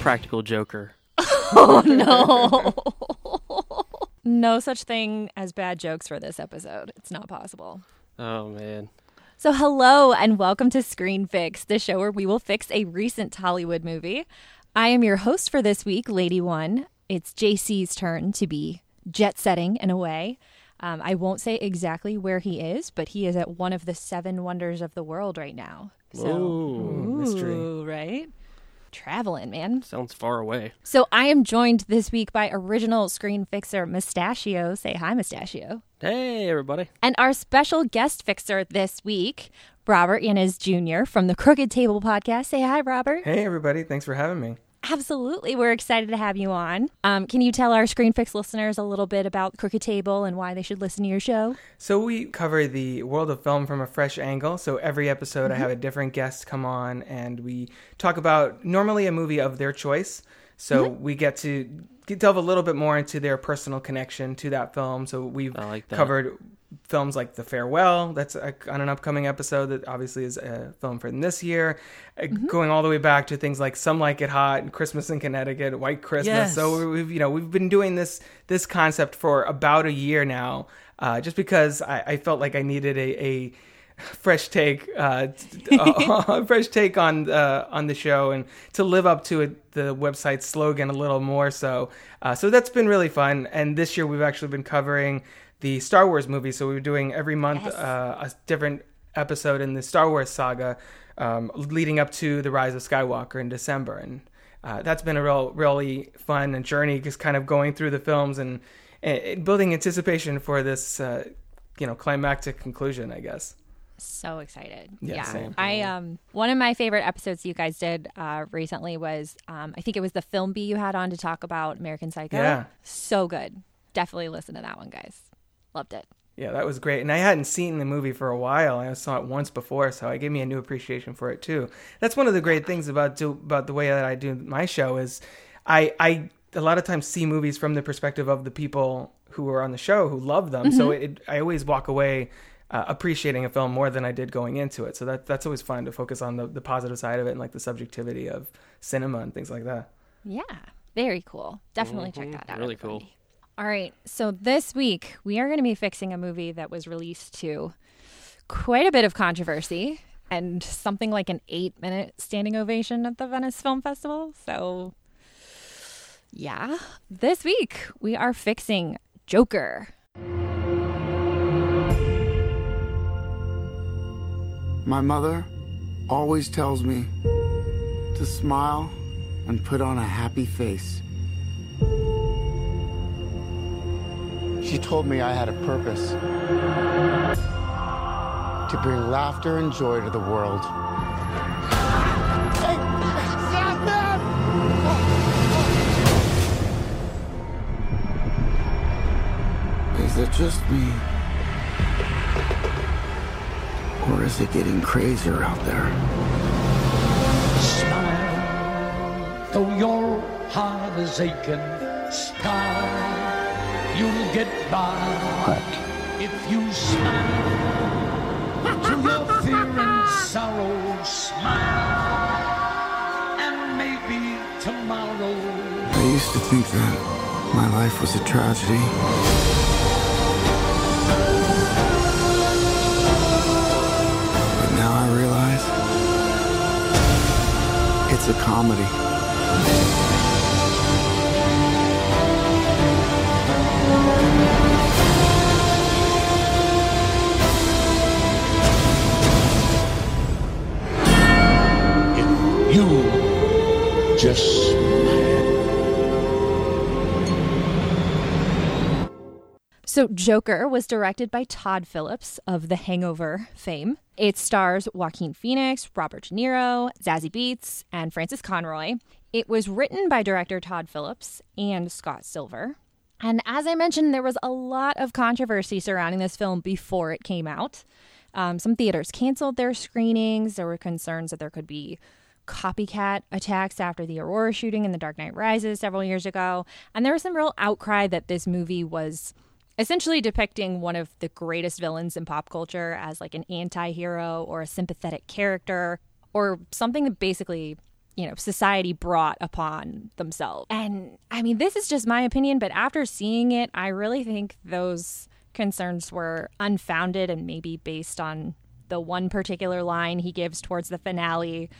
impractical joker. Oh no. no such thing as bad jokes for this episode. It's not possible. Oh man. So, hello and welcome to Screen Fix, the show where we will fix a recent Hollywood movie. I am your host for this week, Lady One. It's JC's turn to be jet setting in a way. Um, I won't say exactly where he is, but he is at one of the seven wonders of the world right now. So, Ooh, mystery. right? Traveling, man. Sounds far away. So I am joined this week by original screen fixer Mustachio. Say hi, Mustachio. Hey, everybody. And our special guest fixer this week, Robert Yanez Jr. from the Crooked Table podcast. Say hi, Robert. Hey, everybody. Thanks for having me. Absolutely. We're excited to have you on. Um, can you tell our Screen Fix listeners a little bit about Crooked Table and why they should listen to your show? So, we cover the world of film from a fresh angle. So, every episode, I have a different guest come on, and we talk about normally a movie of their choice. So, we get to get- delve a little bit more into their personal connection to that film. So, we've like covered films like The Farewell, that's uh, on an upcoming episode that obviously is a film from this year, uh, going all the way back to things like Some Like It Hot and Christmas in Connecticut, White Christmas. Yes. So we've you know we've been doing this this concept for about a year now, uh, just because I, I felt like I needed a. a fresh take uh a fresh take on uh on the show and to live up to it, the website's slogan a little more so uh so that's been really fun and this year we've actually been covering the Star Wars movies so we were doing every month Yes. uh, a different episode in the Star Wars saga um leading up to the rise of Skywalker in December and uh, that's been a real really fun journey just kind of going through the films and, and building anticipation for this uh you know climactic conclusion I guess So excited. Yeah, Yeah. same. I um one of my favorite episodes you guys did uh recently was um I think it was the film bee you had on to talk about American Psycho. Yeah. So good. Definitely listen to that one, guys. Loved it. Yeah, that was great. And I hadn't seen the movie for a while. I saw it once before, so it gave me a new appreciation for it too. That's one of the great things about do about the way that I do my show is I I a lot of times see movies from the perspective of the people who are on the show who love them. So it, I always walk away uh, appreciating a film more than I did going into it. So that that's always fun to focus on the, the positive side of it and like the subjectivity of cinema and things like that. Yeah. Very cool. Definitely check that out. Really cool. everybody. All right. So this week we are going to be fixing a movie that was released to quite a bit of controversy and something like an eight minute standing ovation at the Venice Film Festival. So, yeah, this week we are fixing Joker. My mother always tells me to smile and put on a happy face. She told me I had a purpose to bring laughter and joy to the world. Is it just me? Or is it getting crazier out there? Smile, though your heart is aching. Smile, you'll get by. If you smile to your fear and sorrow, smile, and maybe tomorrow. I used to think that my life was a tragedy. But now I realize it's a comedy. So, Joker was directed by Todd Phillips of The Hangover fame. It stars Joaquin Phoenix, Robert De Niro, Zazie Beetz, and Frances Conroy. It was written by director Todd Phillips and Scott Silver. And as I mentioned, there was a lot of controversy surrounding this film before it came out. Um, some theaters canceled their screenings. There were concerns that there could be copycat attacks after the Aurora shooting in The Dark Knight Rises several years ago. And there was some real outcry that this movie was essentially depicting one of the greatest villains in pop culture as like an anti hero or a sympathetic character or something that basically you know, society brought upon themselves. And I mean, this is just my opinion, but after seeing it, I really think those concerns were unfounded and maybe based on the one particular line he gives towards the finale.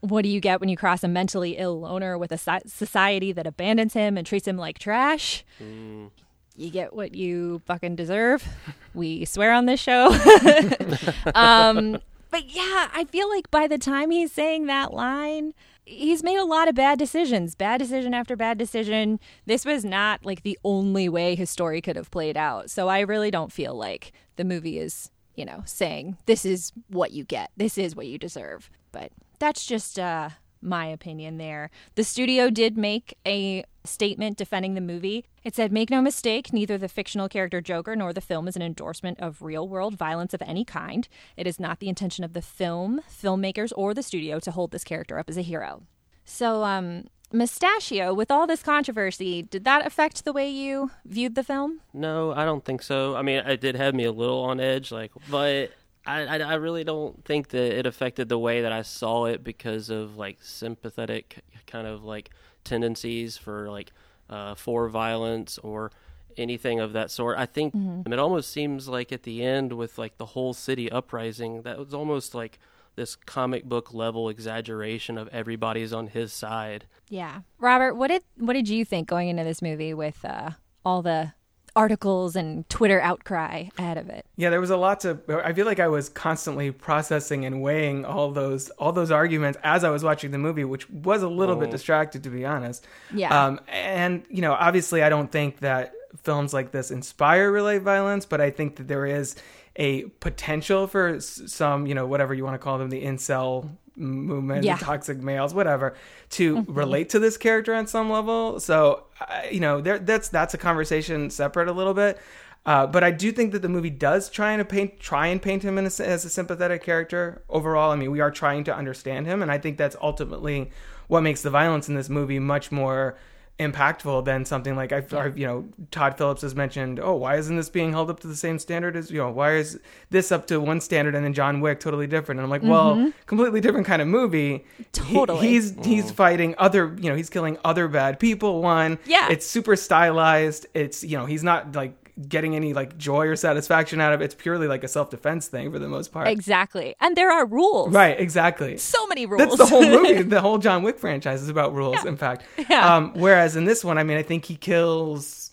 What do you get when you cross a mentally ill loner with a society that abandons him and treats him like trash? Mm. You get what you fucking deserve. We swear on this show. um, but yeah, I feel like by the time he's saying that line, he's made a lot of bad decisions, bad decision after bad decision. This was not like the only way his story could have played out. So I really don't feel like the movie is, you know, saying this is what you get, this is what you deserve. But that's just uh, my opinion there. The studio did make a statement defending the movie. It said, Make no mistake, neither the fictional character Joker nor the film is an endorsement of real world violence of any kind. It is not the intention of the film, filmmakers, or the studio to hold this character up as a hero. So, um, Mustachio, with all this controversy, did that affect the way you viewed the film? No, I don't think so. I mean, it did have me a little on edge, like, but I, I, I really don't think that it affected the way that I saw it because of like sympathetic kind of like tendencies for like uh, for violence or anything of that sort. I think it almost seems like at the end with like the whole city uprising, that was almost like this comic book level exaggeration of everybody's on his side. Yeah. Robert, what did what did you think going into this movie with uh, all the articles and Twitter outcry ahead of it? Yeah, there was a lot to. I feel like I was constantly processing and weighing all those all those arguments as I was watching the movie, which was a little bit distracted to be honest. Yeah. Um, and you know, obviously, I don't think that films like this inspire real life violence, but I think that there is a potential for some, you know, whatever you want to call them, the incel movement, Yeah. toxic males, whatever, to relate to this character on some level. So, I you know, there, that's that's a conversation separate a little bit. Uh, but I do think that the movie does try and paint try and paint him in a, as a sympathetic character overall. I mean, we are trying to understand him, and I think that's ultimately what makes the violence in this movie much more impactful than something like I've, I've, you know Todd Phillips has mentioned. Oh, why isn't this being held up to the same standard as you know? Why is this up to one standard and then John Wick totally different? And I'm like, well, mm-hmm. completely different kind of movie. He- Totally. he's he's oh. fighting other you know he's killing other bad people. One, Yeah. it's super stylized. It's you know he's not like getting any like joy or satisfaction out of it. It's purely like a self defense thing for the most part. Exactly. And there are rules. Right, exactly. So many rules. That's the whole movie. the whole John Wick franchise is about rules, in fact. Yeah. Um, whereas in this one, I mean, I think he kills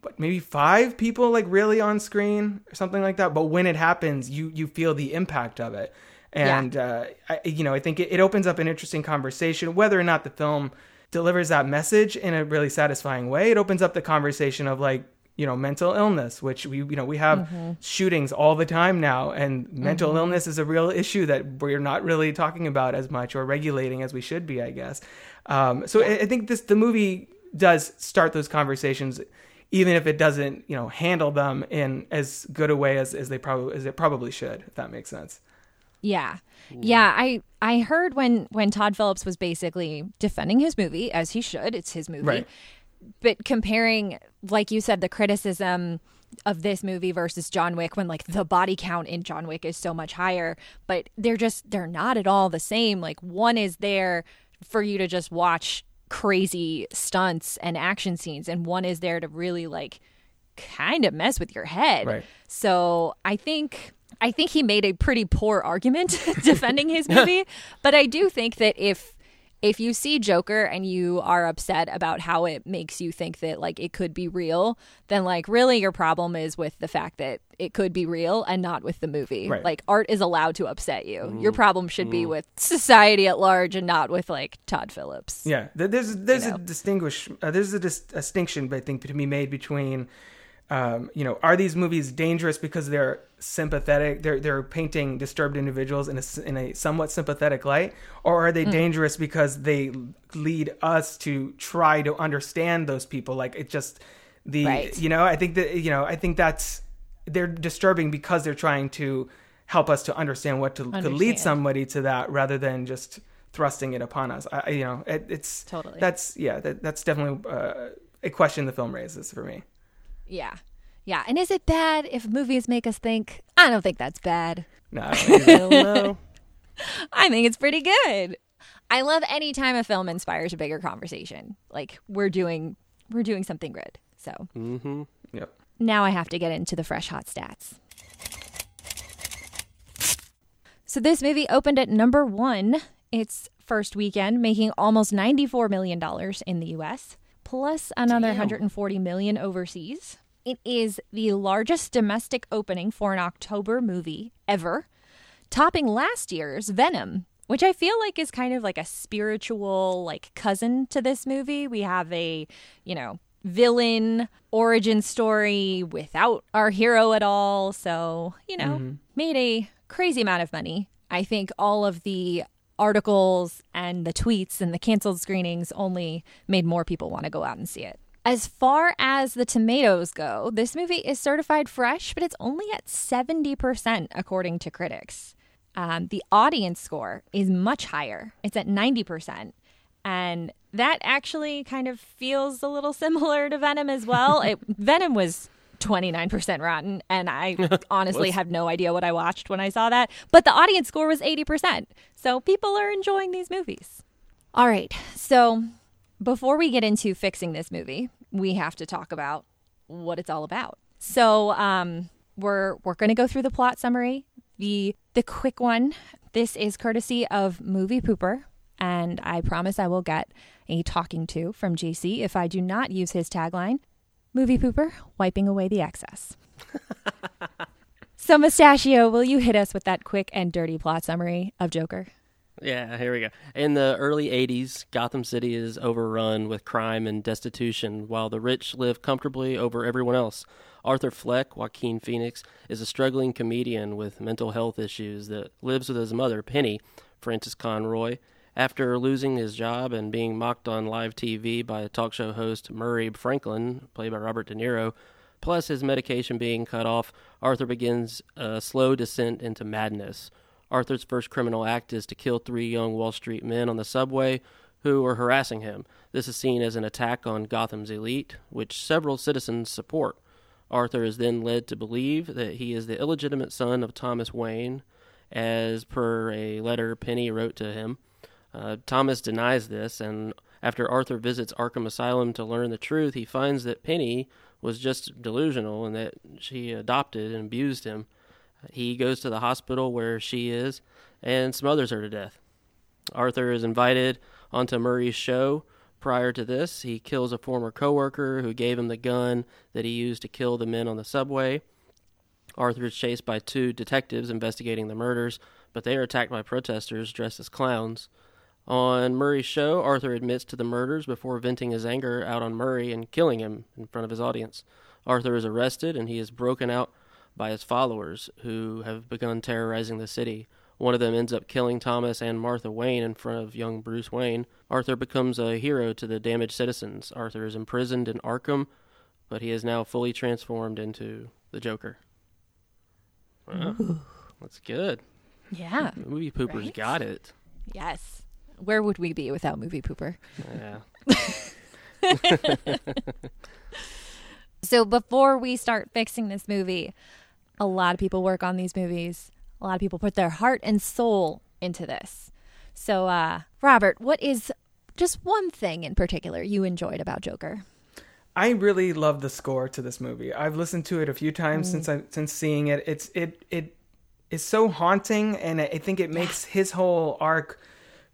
what, maybe five people, like really on screen or something like that. But when it happens, you you feel the impact of it, and uh, I, you know, I think it, it opens up an interesting conversation. Whether or not the film delivers that message in a really satisfying way, it opens up the conversation of like you know mental illness which we you know we have shootings all the time now and mental illness is a real issue that we're not really talking about as much or regulating as we should be i guess um, so I, I think this the movie does start those conversations even if it doesn't you know handle them in as good a way as, as they probably as it probably should if that makes sense Yeah. Yeah, I I heard when when Todd Phillips was basically defending his movie as he should, it's his movie. Right. But comparing like you said the criticism of this movie versus John Wick when like the body count in John Wick is so much higher, but they're just they're not at all the same. Like one is there for you to just watch crazy stunts and action scenes and one is there to really like kind of mess with your head. Right. So I think I think he made a pretty poor argument defending his movie, but I do think that if if you see Joker and you are upset about how it makes you think that like it could be real, then like really your problem is with the fact that it could be real and not with the movie. Right. Like art is allowed to upset you. Your problem should be with society at large and not with like Todd Phillips. Yeah, there- there's there's know. a distinguish uh, there's a dis- distinction I think to be made between um, you know are these movies dangerous because they're sympathetic they're they're painting disturbed individuals in a in a somewhat sympathetic light or are they dangerous because they lead us to try to understand those people like it just the Right. you know I think that you know I think that's they're disturbing because they're trying to help us to understand what to, to lead somebody to that rather than just thrusting it upon us. I- you know, it, it's Totally. That's yeah, that, that's definitely uh, a question the film raises for me. Yeah. Yeah. And is it bad if movies make us think? I don't think that's bad. No, I don't- Hell. I think it's pretty good. I love any time a film inspires a bigger conversation. Like we're doing we're doing something good. So Mm-hmm. Yep. now I have to get into the fresh hot stats. So this movie opened at number one its first weekend, making almost $94 million in the US, plus another 140 million overseas. It is the largest domestic opening for an October movie ever, topping last year's Venom, which I feel like is kind of like a spiritual like cousin to this movie. We have a, you know, villain origin story without our hero at all. So, you know, mm-hmm. made a crazy amount of money. I think all of the articles and the tweets and the canceled screenings only made more people want to go out and see it. As far as the tomatoes go, this movie is certified fresh, but it's only at 70% according to critics. Um, the audience score is much higher, it's at 90%. And that actually kind of feels a little similar to Venom as well. it, Venom was 29% rotten, and I honestly have no idea what I watched when I saw that. But the audience score was 80%. So people are enjoying these movies. All right. So before we get into fixing this movie, we have to talk about what it's all about. So um, we're we're going to go through the plot summary, the the quick one. This is courtesy of Movie Pooper, and I promise I will get a talking to from JC if I do not use his tagline. Movie Pooper, wiping away the excess. so, Mustachio, will you hit us with that quick and dirty plot summary of Joker? Yeah, here we go. In the early 80s, Gotham City is overrun with crime and destitution, while the rich live comfortably over everyone else. Arthur Fleck, Joaquin Phoenix, is a struggling comedian with mental health issues that lives with his mother, Penny, Frances Conroy. After losing his job and being mocked on live TV by talk show host Murray Franklin, played by Robert De Niro, plus his medication being cut off, Arthur begins a slow descent into madness. Arthur's first criminal act is to kill three young Wall Street men on the subway who are harassing him. This is seen as an attack on Gotham's elite, which several citizens support. Arthur is then led to believe that he is the illegitimate son of Thomas Wayne, as per a letter Penny wrote to him. Uh, Thomas denies this, and after Arthur visits Arkham Asylum to learn the truth, he finds that Penny was just delusional and that she adopted and abused him. He goes to the hospital where she is and smothers her to death. Arthur is invited onto Murray's show. Prior to this, he kills a former coworker who gave him the gun that he used to kill the men on the subway. Arthur is chased by two detectives investigating the murders, but they are attacked by protesters dressed as clowns. On Murray's show, Arthur admits to the murders before venting his anger out on Murray and killing him in front of his audience. Arthur is arrested and he is broken out by his followers, who have begun terrorizing the city. One of them ends up killing Thomas and Martha Wayne in front of young Bruce Wayne. Arthur becomes a hero to the damaged citizens. Arthur is imprisoned in Arkham, but he is now fully transformed into the Joker. Well, that's good. Yeah. Movie Pooper's Right? got it. Yes. Where would we be without Movie Pooper? Yeah. So before we start fixing this movie, a lot of people work on these movies. A lot of people put their heart and soul into this. So, uh, Robert, what is just one thing in particular you enjoyed about Joker? I really love the score to this movie. I've listened to it a few times since I since seeing it. It's it it is so haunting, and I think it makes his whole arc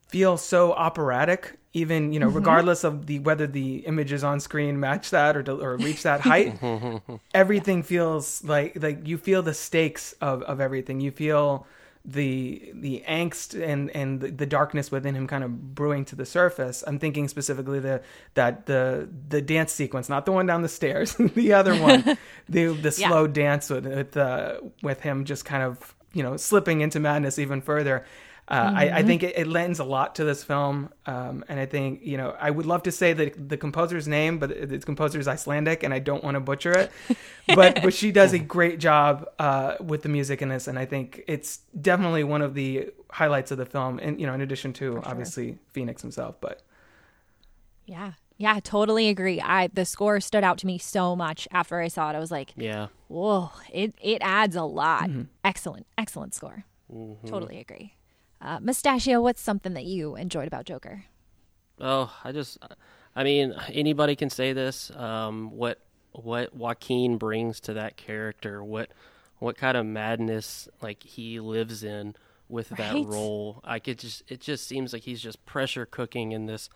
feel so operatic. Even you know, regardless of the whether the images on screen match that or or reach that height, everything feels like like you feel the stakes of of everything. You feel the the angst and and the, the darkness within him kind of brewing to the surface. I'm thinking specifically the that the the dance sequence, not the one down the stairs, the other one, the the Yeah. slow dance with with uh, with him just kind of you know slipping into madness even further. Uh, I, I think it, it lends a lot to this film, um, and I think you know I would love to say the the composer's name, but the composer is Icelandic, and I don't want to butcher it. but but she does a great job uh, with the music in this, and I think it's definitely one of the highlights of the film. And you know, in addition to obviously Phoenix himself, but Yeah. Yeah, I totally agree. I the score stood out to me so much after I saw it. I was like, Yeah. whoa, it it adds a lot. Mm-hmm. Excellent, excellent score. Totally agree. Uh, Mustachio, what's something that you enjoyed about Joker? Oh, I just, I mean, anybody can say this. Um, what what Joaquin brings to that character, what what kind of madness like he lives in with Right. that role. I could just, it just seems like he's just pressure cooking in this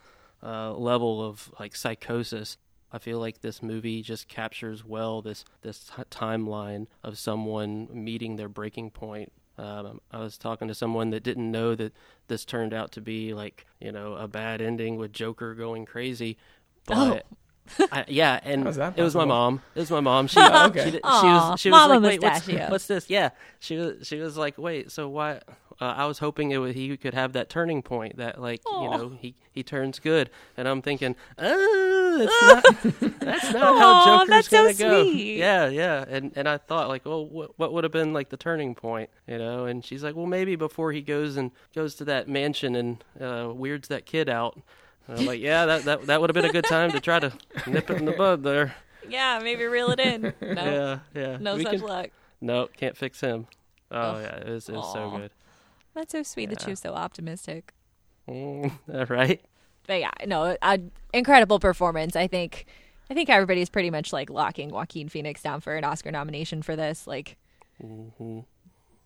uh, level of like psychosis. I feel like this movie just captures well this this t- timeline of someone meeting their breaking point. Um, I was talking to someone that didn't know that this turned out to be like you know a bad ending with Joker going crazy, but. I, yeah, and it was my mom. It was my mom. She, okay. she, she was she was Mama like, wait, what's, what's this? Yeah, she was she was like, wait, so why? Uh, I was hoping it would, he could have that turning point that like you know he he turns good, and I'm thinking, oh, that's not that's not how Aw, Joker's gonna go. sweet. Yeah, yeah, and and I thought like, well, what what would have been like the turning point, you know? And she's like, well, maybe before he goes and goes to that mansion and uh, weirds that kid out. And I'm like, yeah, that that that would have been a good time to try to nip it in the bud there. Yeah, maybe reel it in. No, Yeah, yeah. no We such can- luck. No, can't fix him. Oh Ugh. yeah, it was, it was so good. That's so sweet that Yeah. you're so optimistic. Mm, right? But yeah, no, a incredible performance. I think, I think everybody's pretty much like locking Joaquin Phoenix down for an Oscar nomination for this. Like, Mm-hmm.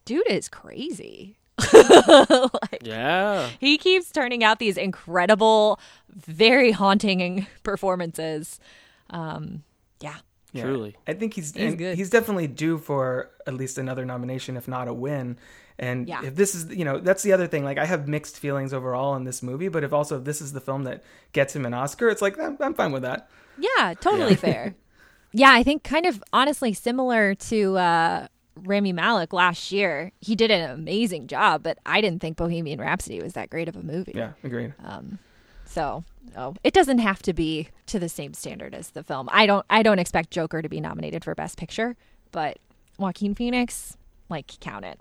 dude is crazy. like, Yeah. he keeps turning out these incredible, very haunting performances. Um, yeah, Yeah. Truly. I think he's He's good. he's definitely due for at least another nomination, if not a win. And Yeah. if this is, you know, that's the other thing. Like, I have mixed feelings overall on this movie, but if also if this is the film that gets him an Oscar, it's like I'm, I'm fine with that. yeah, totally fair. Yeah, I think kind of honestly similar to uh, Rami Malek last year. He did an amazing job, but I didn't think Bohemian Rhapsody was that great of a movie. Yeah, agreed. So, oh, it doesn't have to be to the same standard as the film. I don't I don't expect Joker to be nominated for best picture, but Joaquin Phoenix, like count it.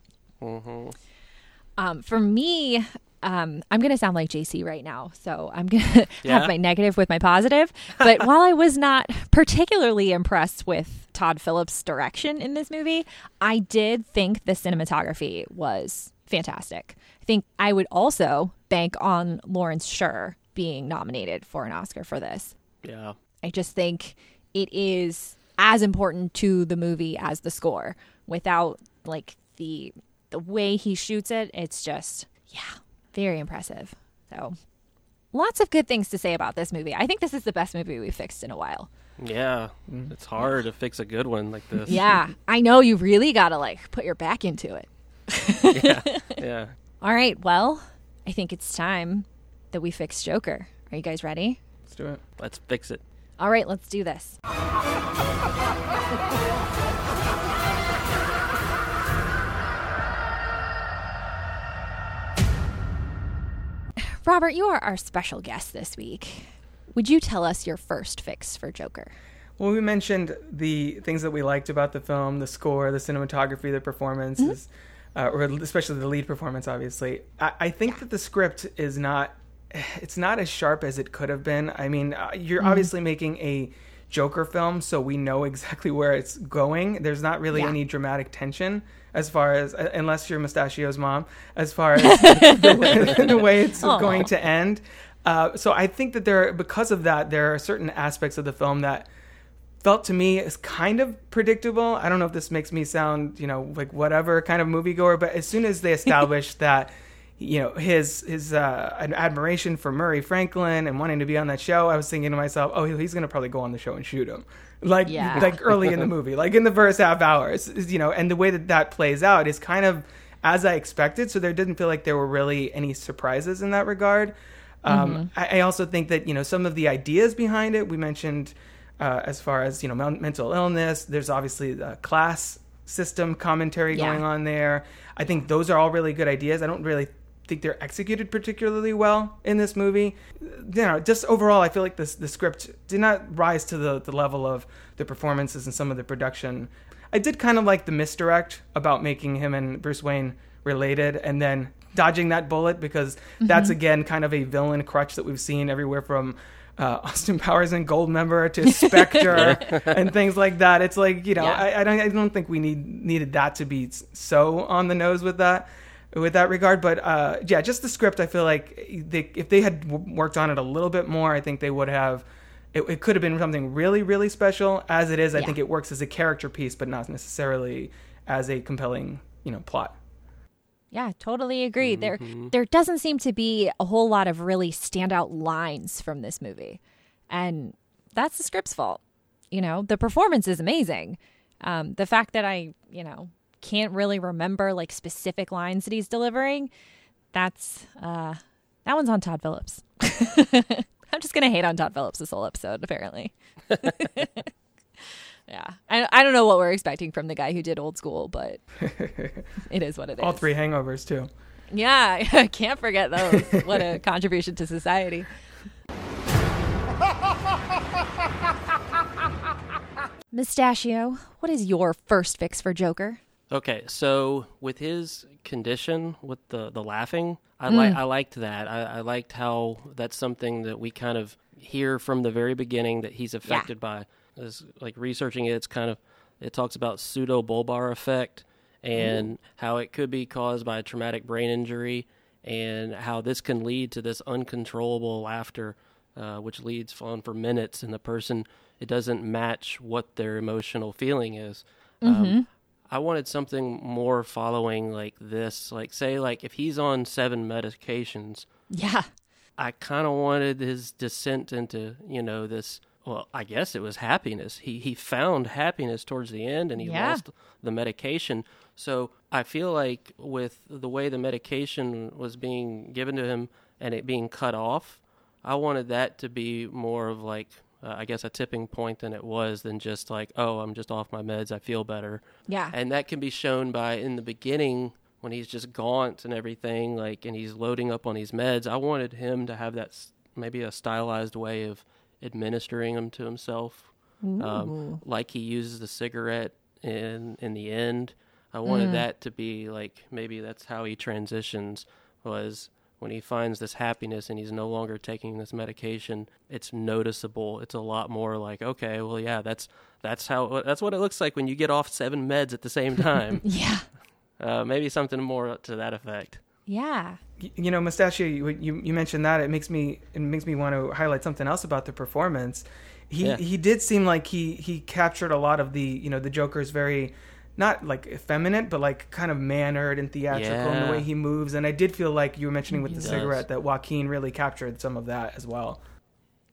Um, for me, um, I'm going to sound like JC right now, so I'm going to Yeah. have my negative with my positive. But while I was not particularly impressed with Todd Phillips' direction in this movie, I did think the cinematography was fantastic. I think I would also bank on Lawrence Sher being nominated for an Oscar for this. Yeah. I just think it is as important to the movie as the score. Without like the the way he shoots it, it's just yeah, very impressive. So lots of good things to say about this movie. I think this is the best movie we've fixed in a while. Yeah. Mm. It's hard to fix a good one like this. Yeah, I know you really got to like put your back into it. Yeah, yeah. All right, well, I think it's time that we fix Joker. Are you guys ready? Let's do it. Let's fix it. All right, let's do this. Robert, you are our special guest this week. Would you tell us your first fix for Joker? Well, we mentioned the things that we liked about the film, the score, the cinematography, the performances, uh, or especially the lead performance. Obviously, I, I think that the script is not it's not as sharp as it could have been. I mean, uh, you're obviously making a Joker film, so we know exactly where it's going. There's not really Yeah. any dramatic tension as far as uh, unless you're Mustachio's mom, as far as the, the way it's Aw. going to end. Uh, so I think that there, because of that, there are certain aspects of the film that felt to me as kind of predictable. I don't know if this makes me sound, you know, like whatever kind of moviegoer, but as soon as they established that, you know, his his uh, admiration for Murray Franklin and wanting to be on that show, I was thinking to myself, oh, he's going to probably go on the show and shoot him, like Yeah. like early in the movie, like in the first half hour, It's- it's, you know, and the way that that plays out is kind of as I expected. So there didn't feel like there were really any surprises in that regard. Um, I, I also think that you know some of the ideas behind it we mentioned uh, as far as you know men- mental illness. There's obviously the class system commentary Yeah. going on there. I think those are all really good ideas. I don't really think they're executed particularly well in this movie. You know, just overall, I feel like this the script did not rise to the the level of the performances and some of the production. I did kind of like the misdirect about making him and Bruce Wayne related, and then dodging that bullet because that's again kind of a villain crutch that we've seen everywhere from. Uh, Austin Powers and Goldmember to Spectre and things like that. It's like you know, Yeah. I, I don't, I don't think we need needed that to be so on the nose with that. With that regard. But uh, yeah, just the script. I feel like they, if they had worked on it a little bit more, I think they would have. It, it could have been something really, really special. As it is, I Yeah. think it works as a character piece, but not necessarily as a compelling, you know, plot. Yeah, totally agree. There there doesn't seem to be a whole lot of really standout lines from this movie. And that's the script's fault. You know, the performance is amazing. Um, the fact that I, you know, can't really remember like specific lines that he's delivering, that's uh that one's on Todd Phillips. I'm just gonna hate on Todd Phillips this whole episode, apparently. yeah. I I don't know what we're expecting from the guy who did old school, but it is what it is. All three hangovers too. Yeah, I can't forget those. what a contribution to society. Mustachio, what is your first fix for Joker? Okay, so with his condition, with the the laughing, I like I liked that. I, I liked how that's something that we kind of hear from the very beginning that he's affected by. Is like researching it, it's kind of it talks about pseudobulbar affect and how it could be caused by a traumatic brain injury, and how this can lead to this uncontrollable laughter, uh, which leads on for minutes, and the person it doesn't match what their emotional feeling is. Um, I wanted something more following like this. Like, say, like if he's on seven medications, Yeah. I kind of wanted his descent into, you know, this. Well, I guess it was happiness. He he found happiness towards the end, and he Yeah. lost the medication. So I feel like with the way the medication was being given to him and it being cut off, I wanted that to be more of like, uh, I guess, a tipping point than it was than just like, oh, I'm just off my meds, I feel better. Yeah. And that can be shown by in the beginning when he's just gaunt and everything, like, and he's loading up on these meds. I wanted him to have that s- maybe a stylized way of administering them to himself, um, like he uses the cigarette in in the end. I wanted that to be like maybe that's how he transitions was when he finds this happiness and he's no longer taking this medication it's noticeable it's a lot more like okay well yeah that's that's how that's what it looks like when you get off seven meds at the same time Yeah. uh, maybe something more to that effect Yeah. You know mustachio you, you you mentioned that it makes me it makes me want to highlight something else about the performance he Yeah. he did seem like he he captured a lot of the you know the joker's very not like effeminate but like kind of mannered and theatrical in the way he moves and i did feel like you were mentioning with the does. cigarette that joaquin really captured some of that as well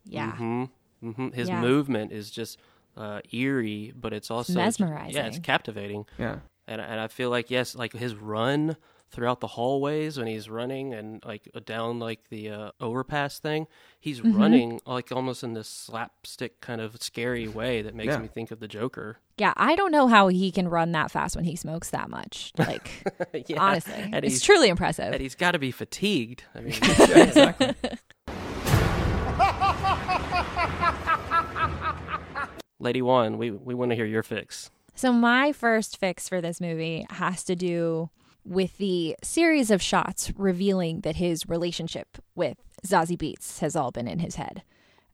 Yeah. hmm hmm his Yeah. movement is just uh, eerie but it's also mesmerizing. yeah it's captivating yeah and and I feel like yes, like his run throughout the hallways when he's running and like down like the uh, overpass thing, he's Mm-hmm. running like almost in this slapstick kind of scary way that makes Yeah. me think of the Joker. Yeah. I don't know how he can run that fast when he smokes that much. Like, yeah, honestly, and it's truly impressive. and he's got to be fatigued. I mean, yeah exactly Lady One, we we want to hear your fix. So my first fix for this movie has to do with the series of shots revealing that his relationship with Zazie Beetz has all been in his head.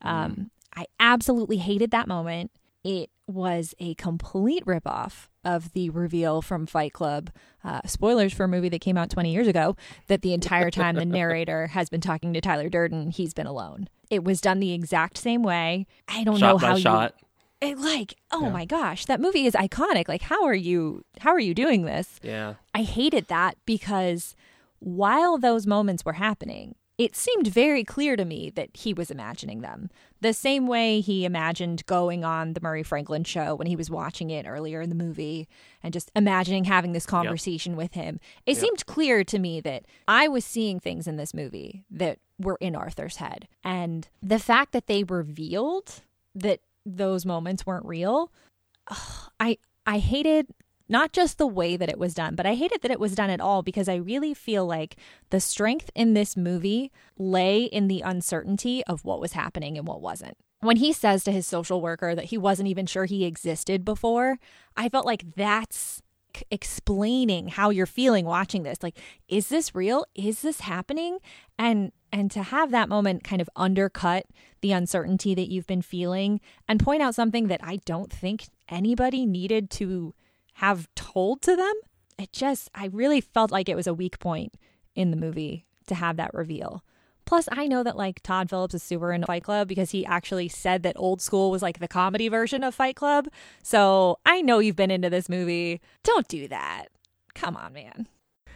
Um, I absolutely hated that moment. It was a complete ripoff of the reveal from Fight Club. Uh, spoilers for a movie that came out 20 years ago that the entire time the narrator has been talking to Tyler Durden, he's been alone. It was done the exact same way. I don't know Shot by how shot. you it, like oh my gosh that movie is iconic. Like how are you how are you doing this? Yeah. i hated that because while those moments were happening it seemed very clear to me that he was imagining them. The same way he imagined going on the murray franklin show when he was watching it earlier in the movie and just imagining having this conversation with him. It seemed clear to me that i was seeing things in this movie that were in arthur's head. And the fact that they revealed that those moments weren't real. Ugh, i i hated not just the way that it was done but i hated that it was done at all because i really feel like the strength in this movie lay in the uncertainty of what was happening and what wasn't. When he says to his social worker that he wasn't even sure he existed before i felt like that's explaining how you're feeling watching this. Like is this real? Is this happening? And and to have that moment kind of undercut the uncertainty that you've been feeling and point out something that I don't think anybody needed to have told to them it just, I really felt like it was a weak point in the movie to have that reveal. Plus, I know that like Todd Phillips is super into Fight Club because he actually said that Old School was like the comedy version of Fight Club. So I know you've been into this movie. Don't do that. Come on, man.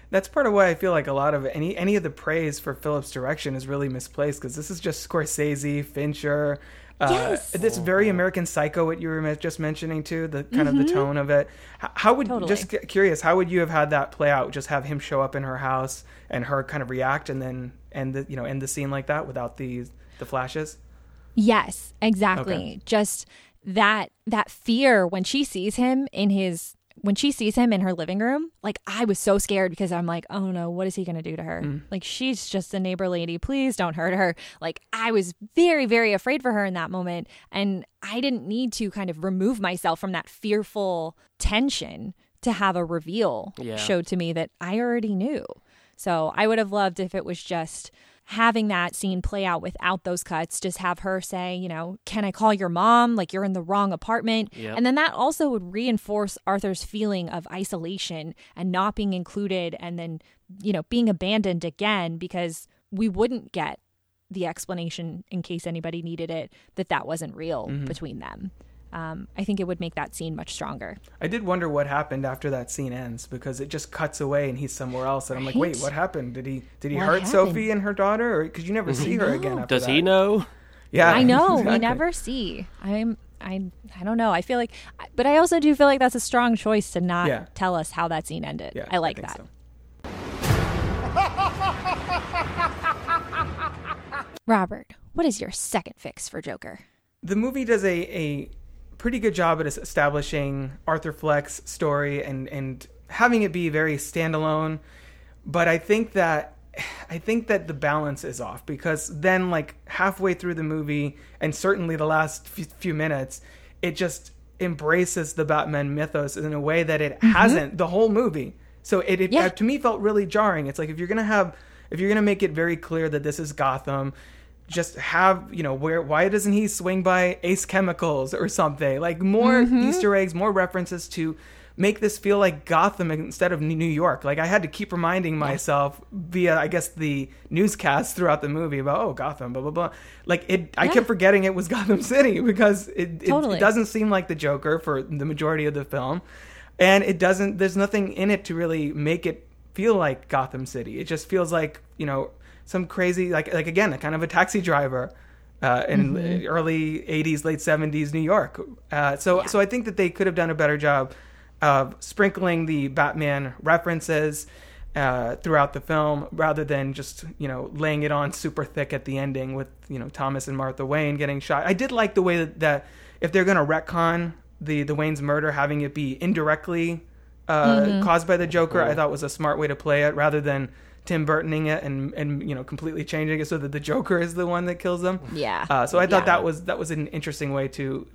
That's part of why I feel like a lot of any any of the praise for Phillips' direction is really misplaced because this is just Scorsese, Fincher. Uh, Yes. This very American Psycho, what you were just mentioning too, the kind of the tone of it. How would Totally. just curious? How would you have had that play out? Just have him show up in her house and her kind of react, and then end the you know end the scene like that without the the flashes. Yes, exactly. Okay. Just that that fear when she sees him in his when she sees him in her living room, like I was so scared because I'm like, oh no, what is he going to do to her? Mm. Like she's just a neighbor lady. Please don't hurt her. Like I was very very afraid for her in that moment and I didn't need to kind of remove myself from that fearful tension to have a reveal Yeah. showed to me that I already knew. So I would have loved if it was just having that scene play out without those cuts, just have her say, you know, can I call your mom? Like you're in the wrong apartment. Yep. And then that also would reinforce Arthur's feeling of isolation and not being included and then, you know, being abandoned again because we wouldn't get the explanation in case anybody needed it that that wasn't real mm-hmm. between them. Um, I think it would make that scene much stronger. I did wonder what happened after that scene ends because it just cuts away and he's somewhere else, and I'm like, wait, what happened? Did he did he What hurt happened? Sophie and her daughter? Because you never see her again. After Does that. he know? Yeah, I know we never see. I'm I I don't know. I feel like, but I also do feel like that's a strong choice to not Yeah. tell us how that scene ended. Yeah, I like think that. so. Robert, what is your second fix for Joker? the movie does a, a pretty good job at establishing Arthur Fleck's story and, and having it be very standalone. But I think that I think that the balance is off because then like halfway through the movie and certainly the last few, minutes, it just embraces the Batman mythos in a way that it mm-hmm. hasn't the whole movie. So it, it Yeah. to me felt really jarring. It's like if you're gonna have if you're gonna make it very clear that this is Gotham, just have you know where why doesn't he swing by Ace Chemicals or something like more mm-hmm. Easter eggs, more references to make this feel like Gotham instead of New York. Like I had to keep reminding myself via I guess the newscasts throughout the movie about oh Gotham blah blah blah. Like it, I kept forgetting it was Gotham City because it, it, it doesn't seem like the Joker for the majority of the film, and it doesn't. There's nothing in it to really make it feel like Gotham City. It just feels like you know some crazy like like again a kind of a taxi driver. Uh, in Mm-hmm. early '80s, late '70s New York, uh, so so I think that they could have done a better job of sprinkling the Batman references uh, throughout the film, rather than just you know laying it on super thick at the ending with you know Thomas and Martha Wayne getting shot. I did like the way that, that if they're going to retcon the the Wayne's murder, having it be indirectly uh, caused by the Joker, I thought was a smart way to play it, rather than Tim Burtoning it and and you know completely changing it so that the Joker is the one that kills them. Yeah. Uh, so I thought Yeah. that was that was an interesting way to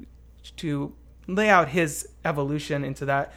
to lay out his evolution into that.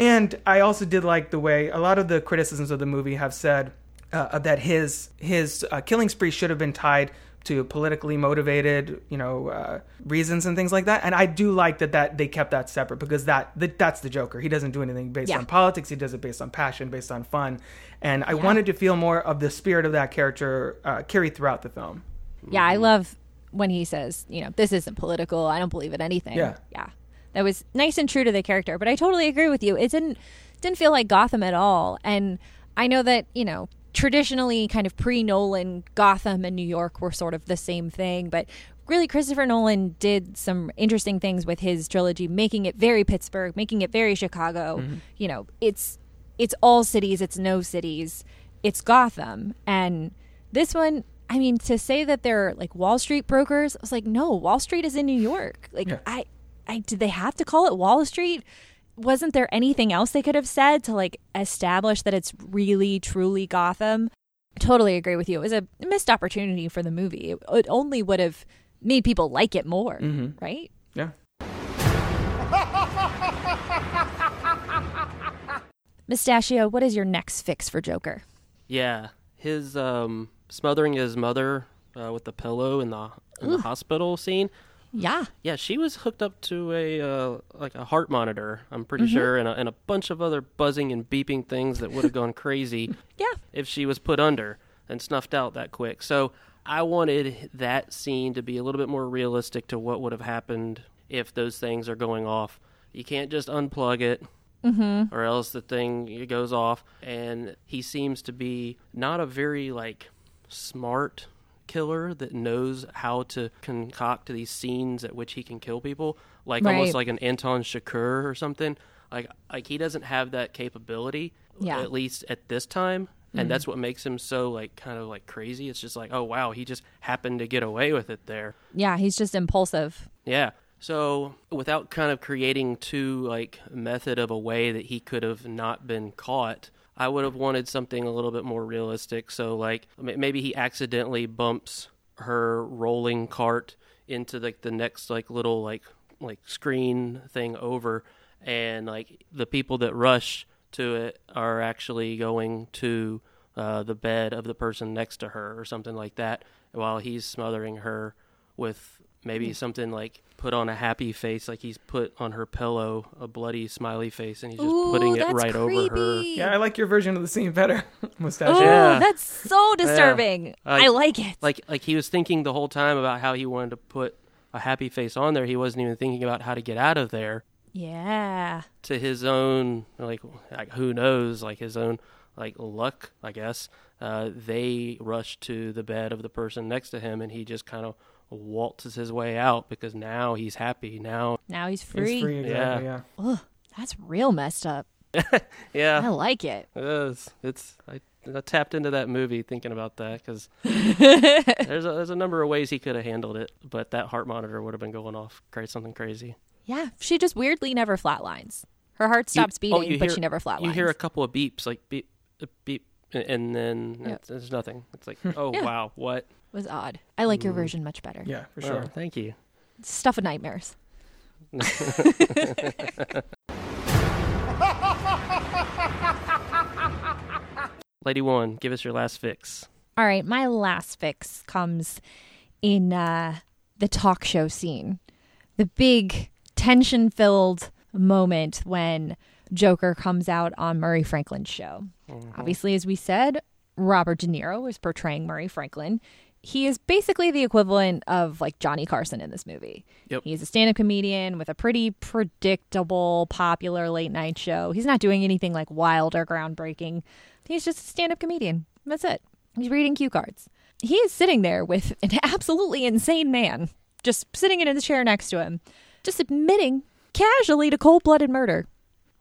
And I also did like the way a lot of the criticisms of the movie have said uh, that his his uh, killing spree should have been tied to politically motivated, you know, uh, reasons and things like that. And I do like that that they kept that separate because that, that that's the Joker. He doesn't do anything based Yeah. on politics. He does it based on passion, based on fun. And I Yeah. wanted to feel more of the spirit of that character uh, carried throughout the film. Yeah, I love when he says, you know, this isn't political. I don't believe in anything. Yeah. Yeah. That was nice and true to the character, but I totally agree with you. It didn't didn't feel like Gotham at all. And I know that, you know, traditionally kind of pre-Nolan Gotham and New York were sort of the same thing, but really Christopher Nolan did some interesting things with his trilogy, making it very Pittsburgh, making it very Chicago. Mm-hmm. You know, it's it's all cities, it's no cities. It's Gotham. And this one I mean, to say that they're like Wall Street brokers, I was like, no, Wall Street is in New York. Like, Yeah. I, I did they have to call it Wall Street? Wasn't there anything else they could have said to like establish that it's really truly Gotham? Totally agree with you. It was a missed opportunity for the movie. It, it only would have made people like it more, right? Yeah. Mustachio, what is your next fix for Joker? Yeah, his um, smothering his mother uh, with the pillow in the in the hospital scene Yeah. Yeah, she was hooked up to a uh, like a heart monitor. I'm pretty sure, and a, and a bunch of other buzzing and beeping things that would have gone crazy Yeah. if she was put under and snuffed out that quick. So I wanted that scene to be a little bit more realistic to what would have happened if those things are going off. You can't just unplug it. Mm-hmm. Or else the thing goes off, and he seems to be not a very like smart killer that knows how to concoct these scenes at which he can kill people, like Right. almost like an Anton Chigurh or something. Like like he doesn't have that capability, Yeah. at least at this time, and mm-hmm. that's what makes him so like kind of like crazy. It's just like, oh wow, he just happened to get away with it there. Yeah. He's just impulsive. Yeah. So without kind of creating too like method of a way that he could have not been caught, I would have wanted something a little bit more realistic. So like maybe he accidentally bumps her rolling cart into like the next like little like like screen thing over and like the people that rush to it are actually going to uh, the bed of the person next to her or something like that while he's smothering her with maybe something like put on a happy face like he's put on her pillow a bloody smiley face and he's just Ooh, putting it that's right over her creepy. Yeah, I like your version of the scene better. Mustache. Oh, Yeah. that's so disturbing. Like- I like it. like like he was thinking the whole time about how he wanted to put a happy face on there he wasn't even thinking about how to get out of there yeah. to his own like like who knows like his own like luck i guess uh, they rush to the bed of the person next to him and he just kind of waltzes his way out because now he's happy now Now he's He's free. free, exactly, Yeah. yeah. Ugh, that's real messed up. yeah I like it. It is. It's I, I tapped into that movie thinking about that because there's a, there's a number of ways he could have handled it, but that heart monitor would have been going off crazy something crazy. Yeah. She just weirdly never flatlines. Her heart stops You- oh, beating, you but hear- she never flatlines. You hear a couple of beeps, like beep, beep, and- and then Yeah. it's, there's nothing. It's like, oh Yeah. wow, what? Was odd. I like Mm. your version much better. Yeah, for Oh, sure. thank you. Stuff of nightmares. Lady One, give us your last fix. All right, my last fix comes in uh, the talk show scene. The big tension filled moment when Joker comes out on Murray Franklin's show. Obviously, as we said, Robert De Niro is portraying Murray Franklin. He is basically the equivalent of like Johnny Carson in this movie. Yep. He's a stand up comedian with a pretty predictable, popular late night show. He's not doing anything like wild or groundbreaking. He's just a stand up comedian. That's it. He's reading cue cards. He is sitting there with an absolutely insane man just sitting in his chair next to him, just admitting casually to cold blooded murder.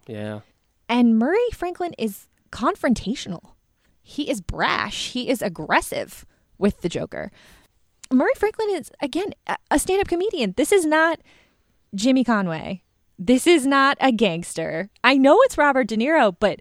Yeah, And Murray Franklin is confrontational. He is brash. He is aggressive with the Joker. Murray Franklin is, again, a- stand up comedian. This is not Jimmy Conway. This is not a gangster. I know it's Robert De Niro, but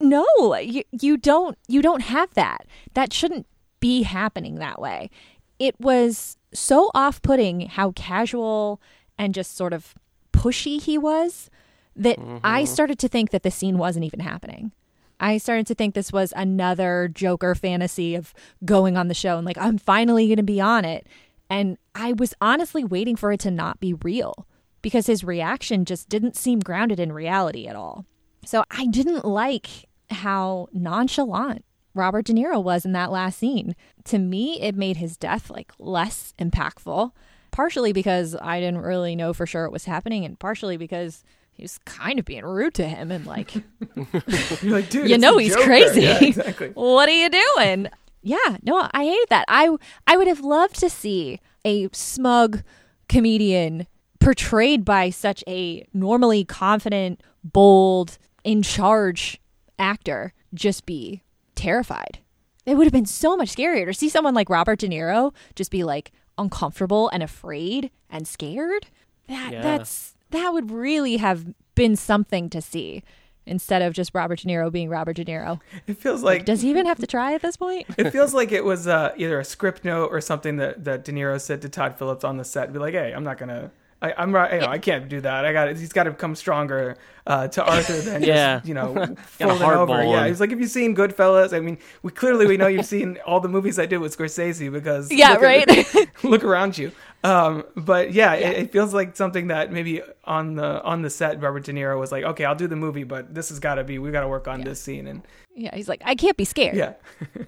no, you, you don't you don't have that. That shouldn't be happening that way. It was so off-putting how casual and just sort of pushy he was that I mm-hmm. started to think that the scene wasn't even happening. I started to think this was another Joker fantasy of going on the show and like I'm finally going to be on it. And I was honestly waiting for it to not be real because his reaction just didn't seem grounded in reality at all. So I didn't like how nonchalant Robert De Niro was in that last scene. To me, it made his death like less impactful, partially because I didn't really know for sure it was happening, and partially because he was kind of being rude to him and like, You're like, dude, you know he's Joker. crazy. Yeah, exactly. what are you doing? Yeah, no, I hated that. I I would have loved to see a smug comedian portrayed by such a normally confident, bold, in charge actor just be terrified. It would have been so much scarier to see someone like Robert De Niro just be like uncomfortable and afraid and scared. That Yeah. that's that would really have been something to see instead of just Robert De Niro being Robert De Niro. It feels like Does he even have to try at this point? it feels like it was uh, either a script note or something that, that De Niro said to Todd Phillips on the set. Be like, hey, I'm not gonna I, I'm right. You know, I can't do that. I got. He's got to come stronger uh, to Arthur than Yeah. just you know folding hardball over. Yeah, he's like, have you seen Goodfellas? I mean, we clearly we know you've seen all the movies I did with Scorsese because Yeah, look at- right? look around you. Um, but yeah, It, it feels like something that maybe on the on the set, Robert De Niro was like, okay, I'll do the movie, but this has got to be we got to work on this scene and yeah, he's like, I can't be scared. yeah.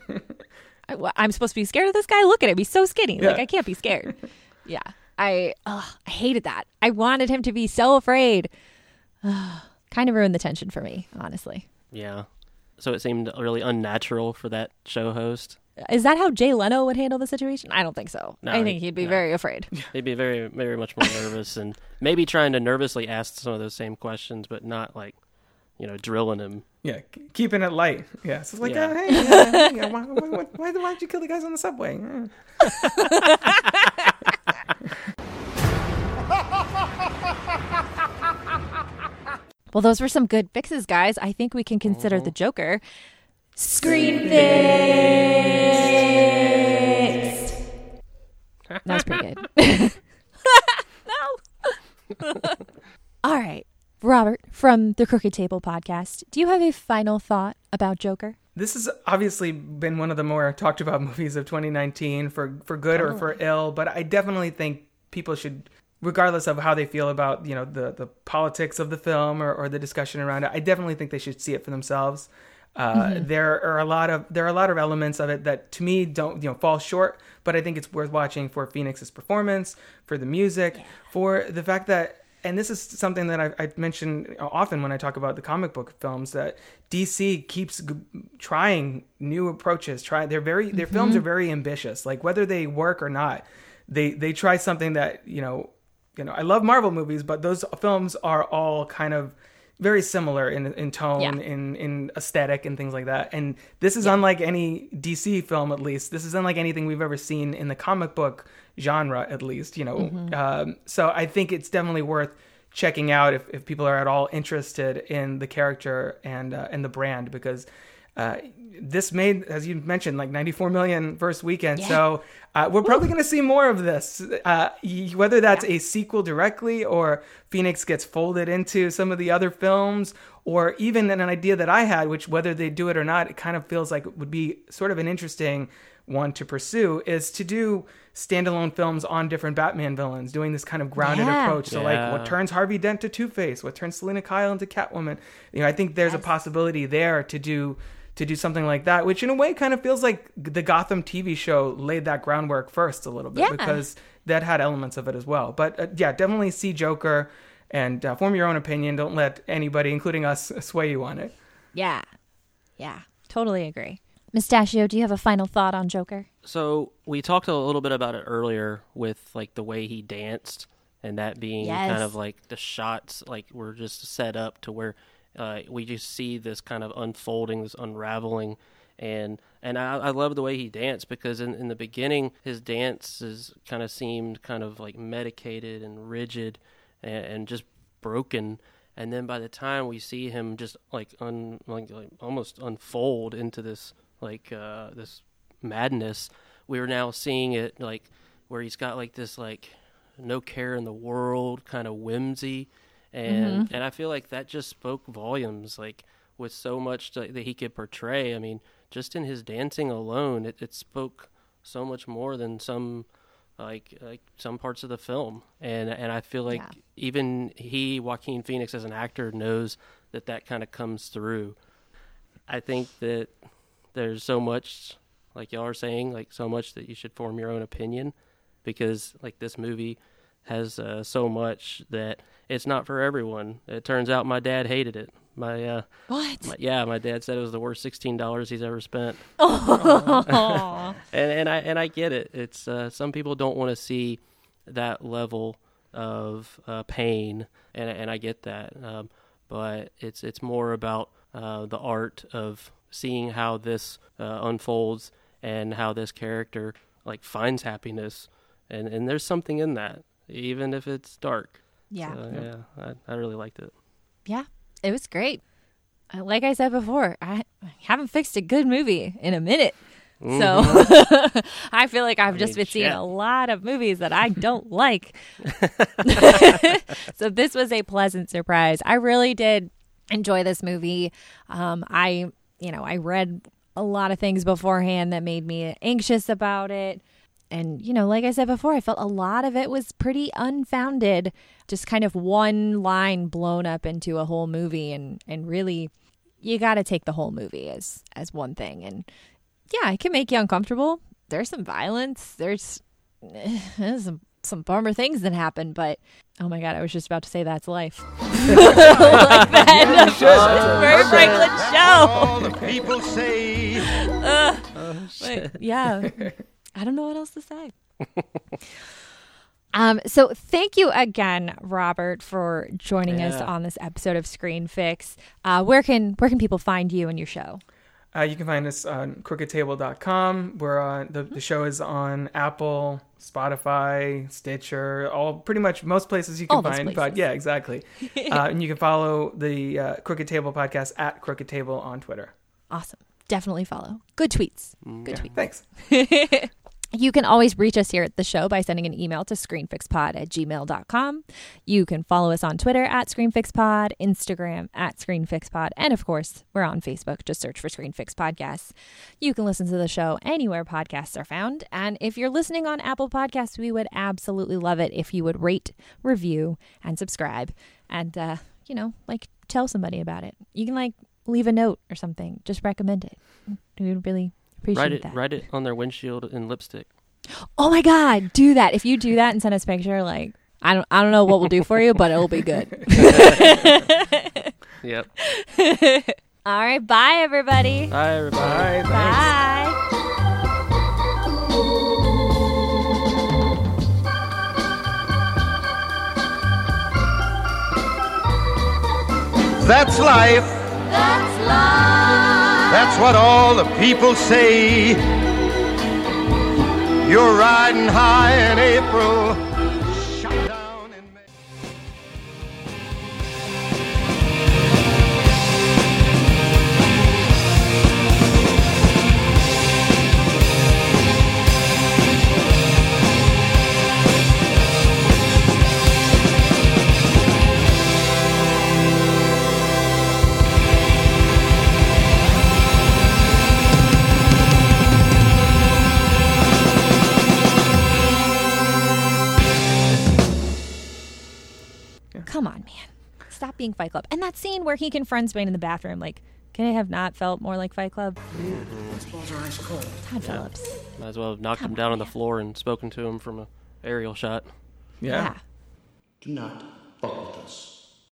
I, am supposed to be scared of this guy. Look at him; he's so skinny. Like I can't be scared. yeah, I, ugh, I hated that. I wanted him to be so afraid. kind of ruined the tension for me, honestly. Yeah. So it seemed really unnatural for that show host. Is that how Jay Leno would handle the situation? I don't think so. No, I think he'd be no. very afraid. He'd be very, very much more nervous and maybe trying to nervously ask some of those same questions, but not like, you know, drilling him. Yeah, keeping it light. Yeah, so it's like, Yeah. uh, hey, yeah, yeah, why, why, why, why, why did you kill the guys on the subway? Well, those were some good fixes, guys. I think we can consider Mm-hmm. the Joker screen fixed. that was pretty good. no. All right, Robert from the Crooked Table podcast. Do you have a final thought about Joker? This has obviously been one of the more talked about movies of 2019 for for good or oh. for ill, but I definitely think people should regardless of how they feel about, you know, the the politics of the film or, or the discussion around it, I definitely think they should see it for themselves. Uh, There are a lot of there are a lot of elements of it that to me don't you know fall short, but I think it's worth watching for Phoenix's performance, for the music, for the fact that and this is something that I, I mention often when I talk about the comic book films that DC keeps g- trying new approaches. Try they're very their films are very ambitious. Like whether they work or not, they they try something that you know you know I love Marvel movies, but those films are all kind of very similar in in tone, Yeah. in in aesthetic, and things like that. And this is unlike any DC film, at least. This is unlike anything we've ever seen in the comic book genre, at least. You know, um, so I think it's definitely worth checking out if, if people are at all interested in the character and uh, and the brand because. Uh, this made, as you mentioned, like 94 million first weekend. So uh, we're probably going to see more of this. Uh, whether that's a sequel directly or Phoenix gets folded into some of the other films, or even an idea that I had, which whether they do it or not, it kind of feels like it would be sort of an interesting one to pursue, is to do standalone films on different Batman villains, doing this kind of grounded Yeah. approach. So, like, what turns Harvey Dent to Two Face? What turns Selina Kyle into Catwoman? You know, I think there's a possibility there to do to do something like that, which in a way kind of feels like the Gotham TV show laid that groundwork first a little bit Yeah. because that had elements of it as well. But uh, yeah, definitely see Joker and uh, form your own opinion. Don't let anybody, including us, sway you on it. Yeah. Yeah. Totally agree. Mustachio, do you have a final thought on Joker? So we talked a little bit about it earlier with like the way he danced and that being Yes. kind of like the shots like were just set up to where uh, we just see this kind of unfolding, this unraveling, and and I, I love the way he danced because in, in the beginning his dances kind of seemed kind of like medicated and rigid and, and just broken. And then by the time we see him just like un like, like almost unfold into this like uh, this madness, we're now seeing it like where he's got like this like no care in the world kind of whimsy and mm-hmm. and I feel like that just spoke volumes like with so much that that he could portray. I mean just in his dancing alone it, it spoke so much more than some like like some parts of the film. And and I feel like Yeah. even he Joaquin Phoenix as an actor knows that that kind of comes through. I think that there's so much like y'all are saying like so much that you should form your own opinion because like this movie has uh, so much that it's not for everyone it turns out my dad hated it my uh What? my, yeah my dad said it was the worst $16 he's ever spent Aw. and and I and I get it. It's uh, some people don't want to see that level of uh, pain, and and I get that. Um, but it's it's more about uh, the art of seeing how this uh, unfolds and how this character like finds happiness, and and there's something in that, even if it's dark. yeah. So, yeah, I, I really liked it. Yeah. It was great. Uh, Like I said before, I I haven't fixed a good movie in a minute. So I feel like I've just mean, been seeing a lot of movies that I don't like. so this was a pleasant surprise. I really did enjoy this movie. Um, I, you know, I read a lot of things beforehand that made me anxious about it. And, you know, like I said before, I felt a lot of it was pretty unfounded, just kind of one line blown up into a whole movie and, and really you got to take the whole movie as as one thing and yeah, it can make you uncomfortable. There's some violence. There's, there's some some bummer things that happen, but oh my god, I was just about to say that's life. like that. It's a very Franklin show. All the people say. But, yeah, I don't know what else to say. Um, so thank you again, Robert, for joining us on this episode of Screen Fix. Uh, where can where can people find you and your show? Uh, you can find us on crookedtable.com. Where uh, the the show is on Apple, Spotify, Stitcher, all pretty much most places you can All find. But yeah, exactly. uh, and you can follow the uh, Crooked Table podcast at Crooked Table on Twitter. Awesome. Definitely follow. Good tweets. Good tweets. Thanks. You can always reach us here at the show by sending an email to screenfixpod at gmail.com. You can follow us on Twitter at screenfixpod, Instagram at screenfixpod, and of course, we're on Facebook. Just search for Screenfix Podcasts. You can listen to the show anywhere podcasts are found. And if you're listening on Apple Podcasts, we would absolutely love it if you would rate, review, and subscribe. And, uh, you know, like tell somebody about it. You can, like, leave a note or something. Just recommend it. We would really appreciate Write it, that. write it on their windshield in lipstick. Oh my god, do that. If you do that and send us a picture, like I don't I don't know what we'll do for you, but it'll be good. Yep. All right, bye everybody. Bye, everybody. Bye. Bye. That's life. That's life. That's what all the people say. You're riding high in April. Come on, man. Stop being Fight Club. And that scene where he confronts Wayne in the bathroom, like, can it have not felt more like Fight Club? Todd Phillips. Might as well have knocked him down on the floor and spoken to him from a aerial shot. Yeah. yeah. Do not fuck with us.